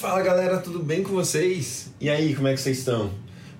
Fala galera, tudo bem com vocês? E aí, como é que vocês estão?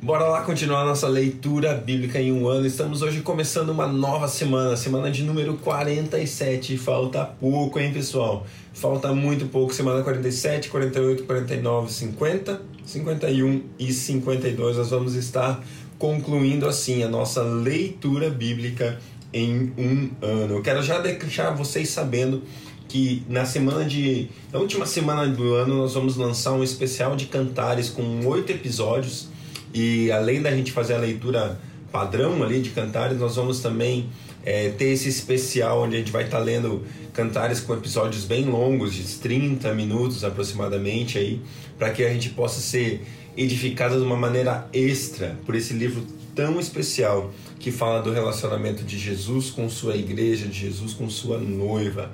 Bora lá continuar nossa leitura bíblica em um ano. Estamos hoje começando uma nova semana, semana de número 47. Falta pouco, hein, pessoal? Falta muito pouco. Semana 47, 48, 49, 50, 51 e 52. Nós vamos estar concluindo assim a nossa leitura bíblica em um ano. Eu quero já deixar vocês sabendo que na semana de. Na última semana do ano, nós vamos lançar um especial de cantares com oito episódios. E além da gente fazer a leitura padrão ali de cantares, nós vamos também é, ter esse especial onde a gente vai estar tá lendo cantares com episódios bem longos, de 30 minutos aproximadamente, aí, para que a gente possa ser edificado de uma maneira extra por esse livro tão especial que fala do relacionamento de Jesus com sua igreja, de Jesus com sua noiva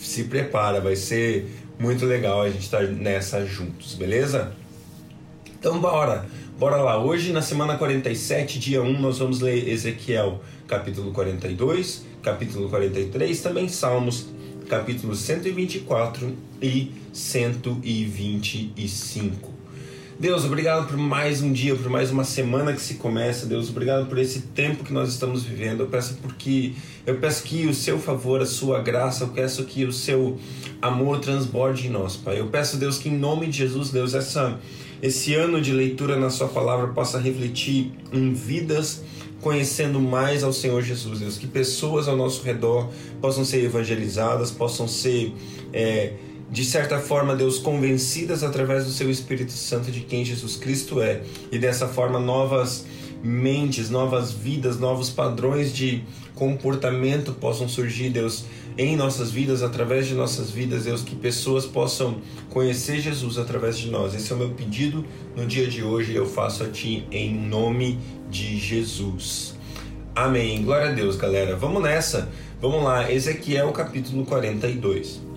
se prepara, vai ser muito legal a gente estar nessa juntos, beleza? Então bora, bora lá. Hoje na semana 47, dia 1, nós vamos ler Ezequiel capítulo 42, capítulo 43, também Salmos capítulo 124 e 125. Deus, obrigado por mais um dia, por mais uma semana que se começa. Deus, obrigado por esse tempo que nós estamos vivendo. Eu peço porque eu peço que o seu favor, a sua graça, eu peço que o seu amor transborde em nós, Pai. Eu peço, Deus, que em nome de Jesus, Deus, essa esse ano de leitura na sua palavra possa refletir em vidas conhecendo mais ao Senhor Jesus, Deus, que pessoas ao nosso redor possam ser evangelizadas, possam ser é, de certa forma, Deus, convencidas através do seu Espírito Santo de quem Jesus Cristo é, e dessa forma novas mentes, novas vidas, novos padrões de comportamento possam surgir, Deus, em nossas vidas, através de nossas vidas, Deus, que pessoas possam conhecer Jesus através de nós. Esse é o meu pedido no dia de hoje, eu faço a Ti em nome de Jesus. Amém. Glória a Deus, galera. Vamos nessa. Vamos lá, Ezequiel capítulo 42.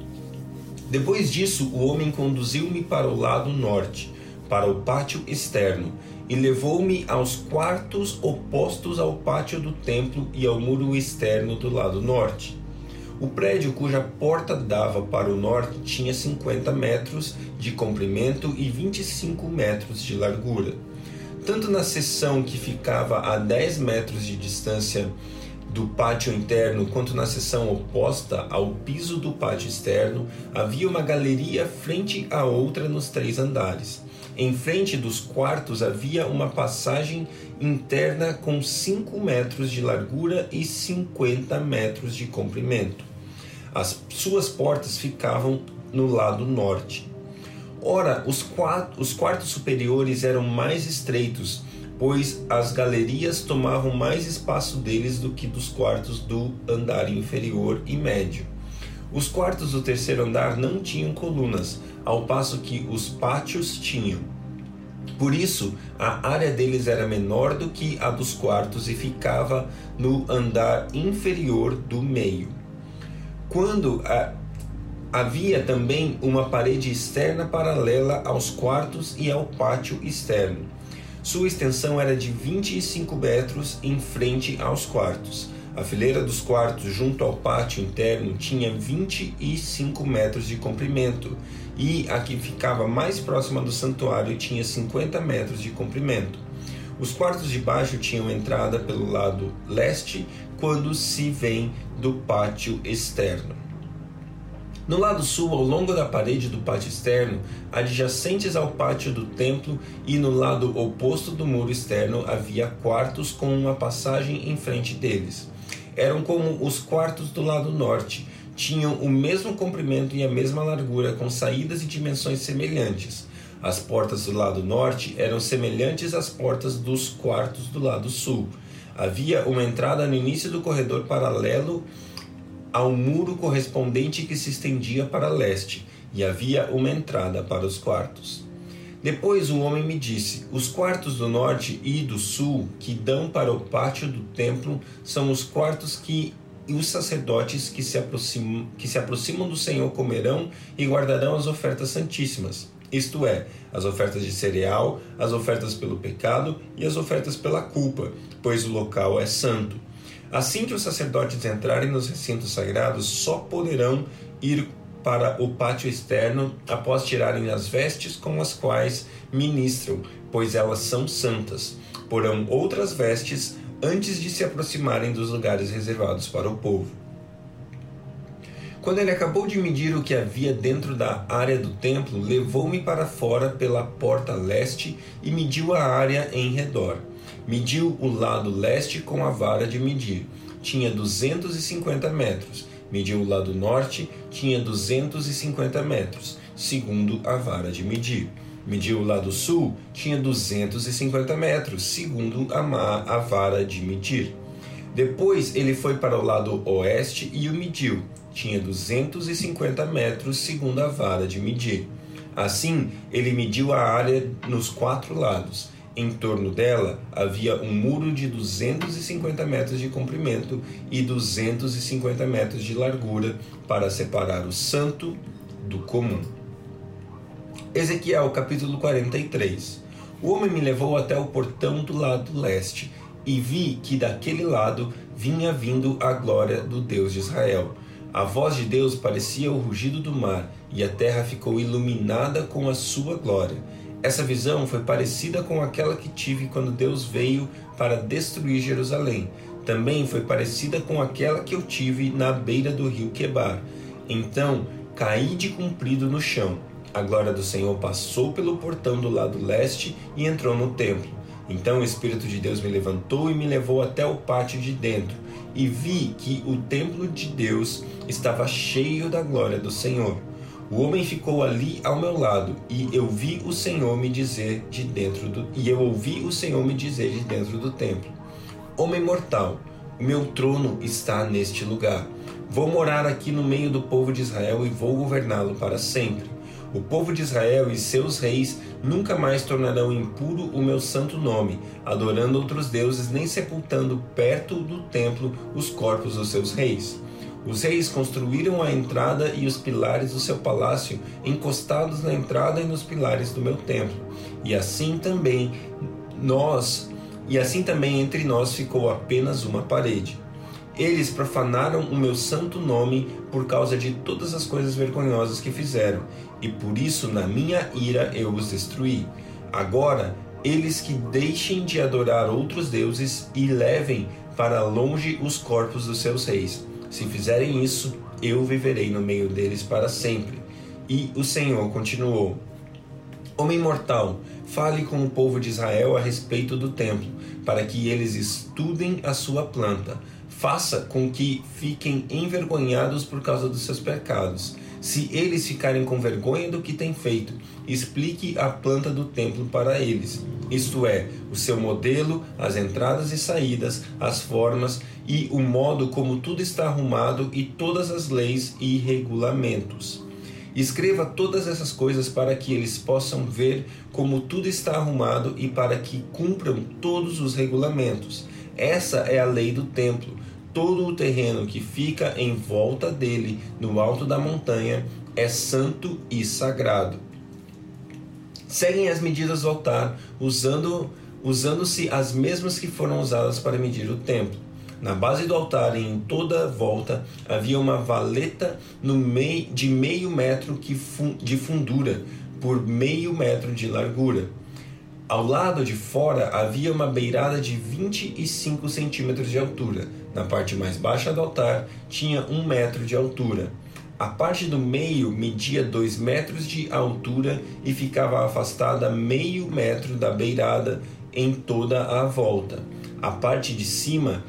Depois disso, o homem conduziu-me para o lado norte, para o pátio externo, e levou-me aos quartos opostos ao pátio do templo e ao muro externo do lado norte. O prédio cuja porta dava para o norte tinha 50 metros de comprimento e 25 metros de largura. Tanto na seção que ficava a 10 metros de distância do pátio interno quanto na seção oposta ao piso do pátio externo, havia uma galeria frente a outra nos três andares. Em frente dos quartos havia uma passagem interna com 5 metros de largura e 50 metros de comprimento. As suas portas ficavam no lado norte. Ora, os, quatro, os quartos superiores eram mais estreitos pois as galerias tomavam mais espaço deles do que dos quartos do andar inferior e médio. Os quartos do terceiro andar não tinham colunas, ao passo que os pátios tinham. Por isso, a área deles era menor do que a dos quartos e ficava no andar inferior do meio. Quando a, havia também uma parede externa paralela aos quartos e ao pátio externo sua extensão era de 25 metros em frente aos quartos. A fileira dos quartos junto ao pátio interno tinha 25 metros de comprimento e a que ficava mais próxima do santuário tinha 50 metros de comprimento. Os quartos de baixo tinham entrada pelo lado leste quando se vem do pátio externo. No lado sul, ao longo da parede do pátio externo, adjacentes ao pátio do templo e no lado oposto do muro externo, havia quartos com uma passagem em frente deles. Eram como os quartos do lado norte, tinham o mesmo comprimento e a mesma largura, com saídas e dimensões semelhantes. As portas do lado norte eram semelhantes às portas dos quartos do lado sul. Havia uma entrada no início do corredor paralelo ao muro correspondente que se estendia para leste, e havia uma entrada para os quartos. Depois o homem me disse: Os quartos do norte e do sul que dão para o pátio do templo são os quartos que os sacerdotes que se aproximam, que se aproximam do Senhor comerão e guardarão as ofertas santíssimas, isto é, as ofertas de cereal, as ofertas pelo pecado e as ofertas pela culpa, pois o local é santo. Assim que os sacerdotes entrarem nos recintos sagrados, só poderão ir para o pátio externo após tirarem as vestes com as quais ministram, pois elas são santas. Porão outras vestes antes de se aproximarem dos lugares reservados para o povo. Quando ele acabou de medir o que havia dentro da área do templo, levou-me para fora pela porta leste e mediu a área em redor. Mediu o lado leste com a vara de medir. Tinha 250 metros. Mediu o lado norte, tinha 250 metros, segundo a vara de medir. Mediu o lado sul, tinha 250 metros, segundo a, a vara de medir. Depois ele foi para o lado oeste e o mediu. Tinha 250 metros, segundo a vara de medir. Assim, ele mediu a área nos quatro lados. Em torno dela havia um muro de 250 metros de comprimento e 250 metros de largura para separar o santo do comum. Ezequiel capítulo 43 O homem me levou até o portão do lado leste e vi que daquele lado vinha vindo a glória do Deus de Israel. A voz de Deus parecia o rugido do mar e a terra ficou iluminada com a sua glória. Essa visão foi parecida com aquela que tive quando Deus veio para destruir Jerusalém. Também foi parecida com aquela que eu tive na beira do rio Quebar. Então caí de comprido no chão a glória do Senhor passou pelo portão do lado leste e entrou no templo. Então o Espírito de Deus me levantou e me levou até o pátio de dentro, e vi que o templo de Deus estava cheio da glória do Senhor. O homem ficou ali ao meu lado, e eu vi o Senhor me dizer de dentro do e eu ouvi o Senhor me dizer de dentro do templo: Homem mortal, o meu trono está neste lugar. Vou morar aqui no meio do povo de Israel e vou governá-lo para sempre. O povo de Israel e seus reis nunca mais tornarão impuro o meu santo nome, adorando outros deuses nem sepultando perto do templo os corpos dos seus reis. Os reis construíram a entrada e os pilares do seu palácio encostados na entrada e nos pilares do meu templo. E assim também nós, e assim também entre nós ficou apenas uma parede. Eles profanaram o meu santo nome por causa de todas as coisas vergonhosas que fizeram, e por isso na minha ira eu os destruí. Agora, eles que deixem de adorar outros deuses e levem para longe os corpos dos seus reis. Se fizerem isso, eu viverei no meio deles para sempre. E o Senhor continuou: Homem mortal, fale com o povo de Israel a respeito do templo, para que eles estudem a sua planta faça com que fiquem envergonhados por causa dos seus pecados. Se eles ficarem com vergonha do que têm feito, explique a planta do templo para eles, isto é, o seu modelo, as entradas e saídas, as formas e o modo como tudo está arrumado e todas as leis e regulamentos. Escreva todas essas coisas para que eles possam ver como tudo está arrumado e para que cumpram todos os regulamentos. Essa é a lei do templo todo o terreno que fica em volta dele, no alto da montanha, é santo e sagrado. Seguem as medidas do altar, usando usando-se as mesmas que foram usadas para medir o templo. Na base do altar em toda volta havia uma valeta no meio, de meio metro de fundura por meio metro de largura ao lado de fora havia uma beirada de 25 centímetros de altura. Na parte mais baixa do altar tinha um metro de altura. A parte do meio media dois metros de altura e ficava afastada meio metro da beirada em toda a volta. A parte de cima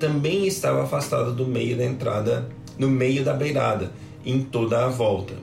também estava afastada do meio da entrada, no meio da beirada, em toda a volta.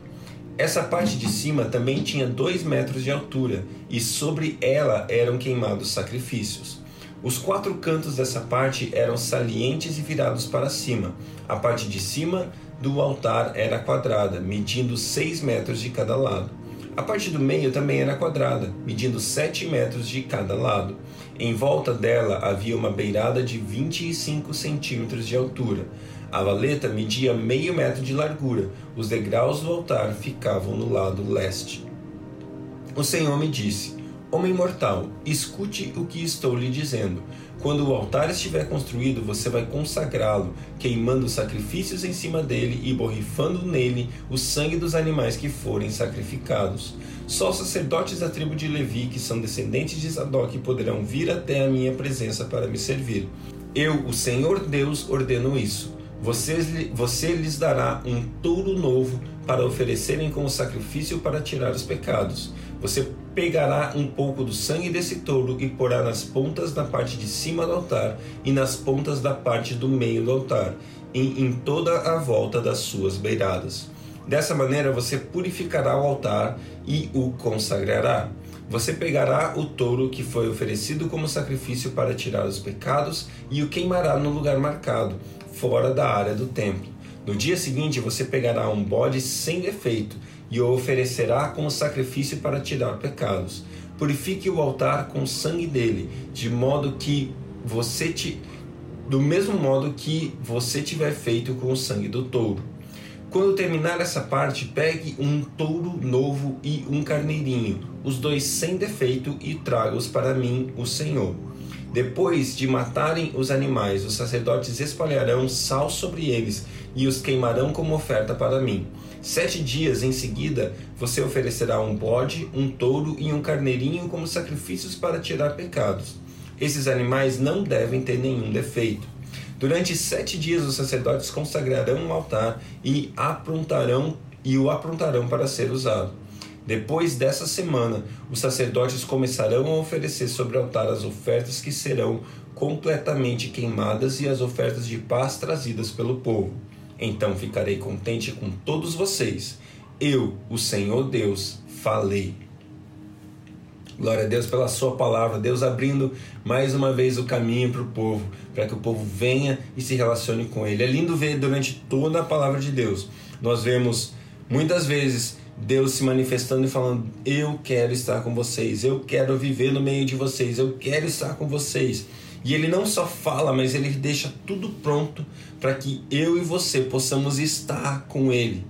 Essa parte de cima também tinha dois metros de altura e sobre ela eram queimados sacrifícios. Os quatro cantos dessa parte eram salientes e virados para cima. A parte de cima do altar era quadrada, medindo seis metros de cada lado. A parte do meio também era quadrada, medindo sete metros de cada lado. Em volta dela havia uma beirada de 25 centímetros de altura. A valeta media meio metro de largura. Os degraus do altar ficavam no lado leste. O Senhor me disse: Homem mortal, escute o que estou lhe dizendo. Quando o altar estiver construído, você vai consagrá-lo, queimando sacrifícios em cima dele e borrifando nele o sangue dos animais que forem sacrificados. Só os sacerdotes da tribo de Levi, que são descendentes de Zadok, poderão vir até a minha presença para me servir. Eu, o Senhor Deus, ordeno isso. Você, você lhes dará um touro novo para oferecerem como sacrifício para tirar os pecados. Você pegará um pouco do sangue desse touro e porá nas pontas da parte de cima do altar e nas pontas da parte do meio do altar, e em toda a volta das suas beiradas. Dessa maneira você purificará o altar e o consagrará. Você pegará o touro que foi oferecido como sacrifício para tirar os pecados e o queimará no lugar marcado, fora da área do templo. No dia seguinte você pegará um bode sem defeito e o oferecerá como sacrifício para tirar pecados. Purifique o altar com o sangue dele, de modo que você te do mesmo modo que você tiver feito com o sangue do touro. Quando terminar essa parte, pegue um touro novo e um carneirinho, os dois sem defeito, e traga-os para mim, o Senhor. Depois de matarem os animais, os sacerdotes espalharão sal sobre eles e os queimarão como oferta para mim. Sete dias em seguida, você oferecerá um bode, um touro e um carneirinho como sacrifícios para tirar pecados. Esses animais não devem ter nenhum defeito. Durante sete dias, os sacerdotes consagrarão um altar e aprontarão e o aprontarão para ser usado. Depois dessa semana, os sacerdotes começarão a oferecer sobre o altar as ofertas que serão completamente queimadas e as ofertas de paz trazidas pelo povo. Então ficarei contente com todos vocês. Eu, o Senhor Deus, falei. Glória a Deus pela Sua palavra, Deus abrindo mais uma vez o caminho para o povo, para que o povo venha e se relacione com Ele. É lindo ver durante toda a palavra de Deus. Nós vemos muitas vezes Deus se manifestando e falando: Eu quero estar com vocês, eu quero viver no meio de vocês, eu quero estar com vocês. E ele não só fala, mas ele deixa tudo pronto para que eu e você possamos estar com ele.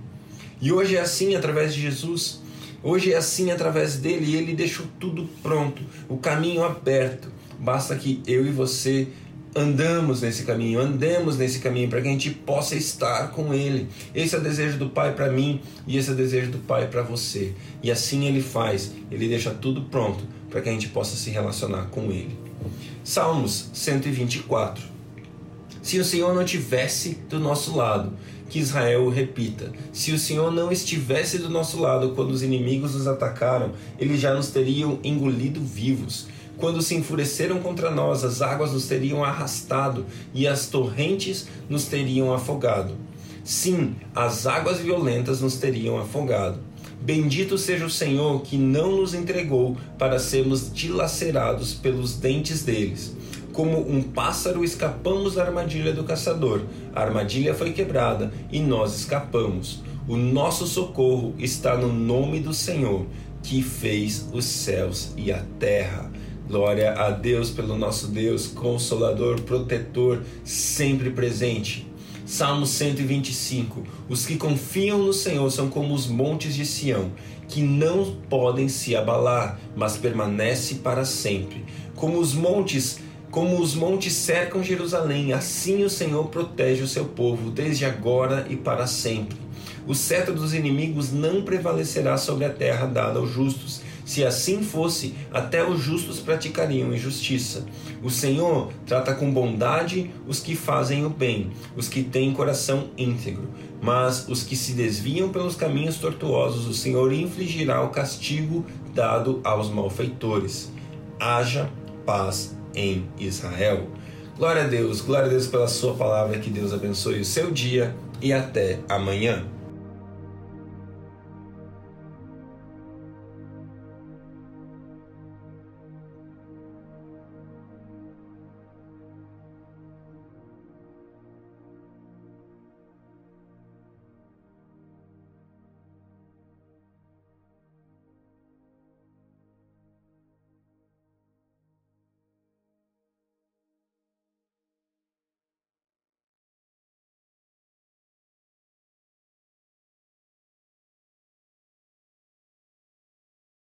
E hoje é assim através de Jesus. Hoje é assim através dele e ele deixou tudo pronto, o caminho aberto. Basta que eu e você andamos nesse caminho, andemos nesse caminho para que a gente possa estar com Ele. Esse é o desejo do Pai para mim e esse é o desejo do Pai para você. E assim Ele faz, Ele deixa tudo pronto para que a gente possa se relacionar com Ele. Salmos 124. Se o Senhor não tivesse do nosso lado, que Israel o repita. Se o Senhor não estivesse do nosso lado quando os inimigos nos atacaram, eles já nos teriam engolido vivos. Quando se enfureceram contra nós, as águas nos teriam arrastado e as torrentes nos teriam afogado. Sim, as águas violentas nos teriam afogado. Bendito seja o Senhor que não nos entregou para sermos dilacerados pelos dentes deles. Como um pássaro escapamos da armadilha do caçador. A armadilha foi quebrada e nós escapamos. O nosso socorro está no nome do Senhor, que fez os céus e a terra. Glória a Deus pelo nosso Deus, consolador, protetor, sempre presente. Salmo 125. Os que confiam no Senhor são como os montes de Sião, que não podem se abalar, mas permanece para sempre. Como os montes como os montes cercam Jerusalém, assim o Senhor protege o seu povo, desde agora e para sempre. O cetro dos inimigos não prevalecerá sobre a terra dada aos justos. Se assim fosse, até os justos praticariam injustiça. O Senhor trata com bondade os que fazem o bem, os que têm coração íntegro. Mas os que se desviam pelos caminhos tortuosos, o Senhor infligirá o castigo dado aos malfeitores. Haja paz em Israel. Glória a Deus, glória a Deus pela Sua palavra, que Deus abençoe o seu dia e até amanhã.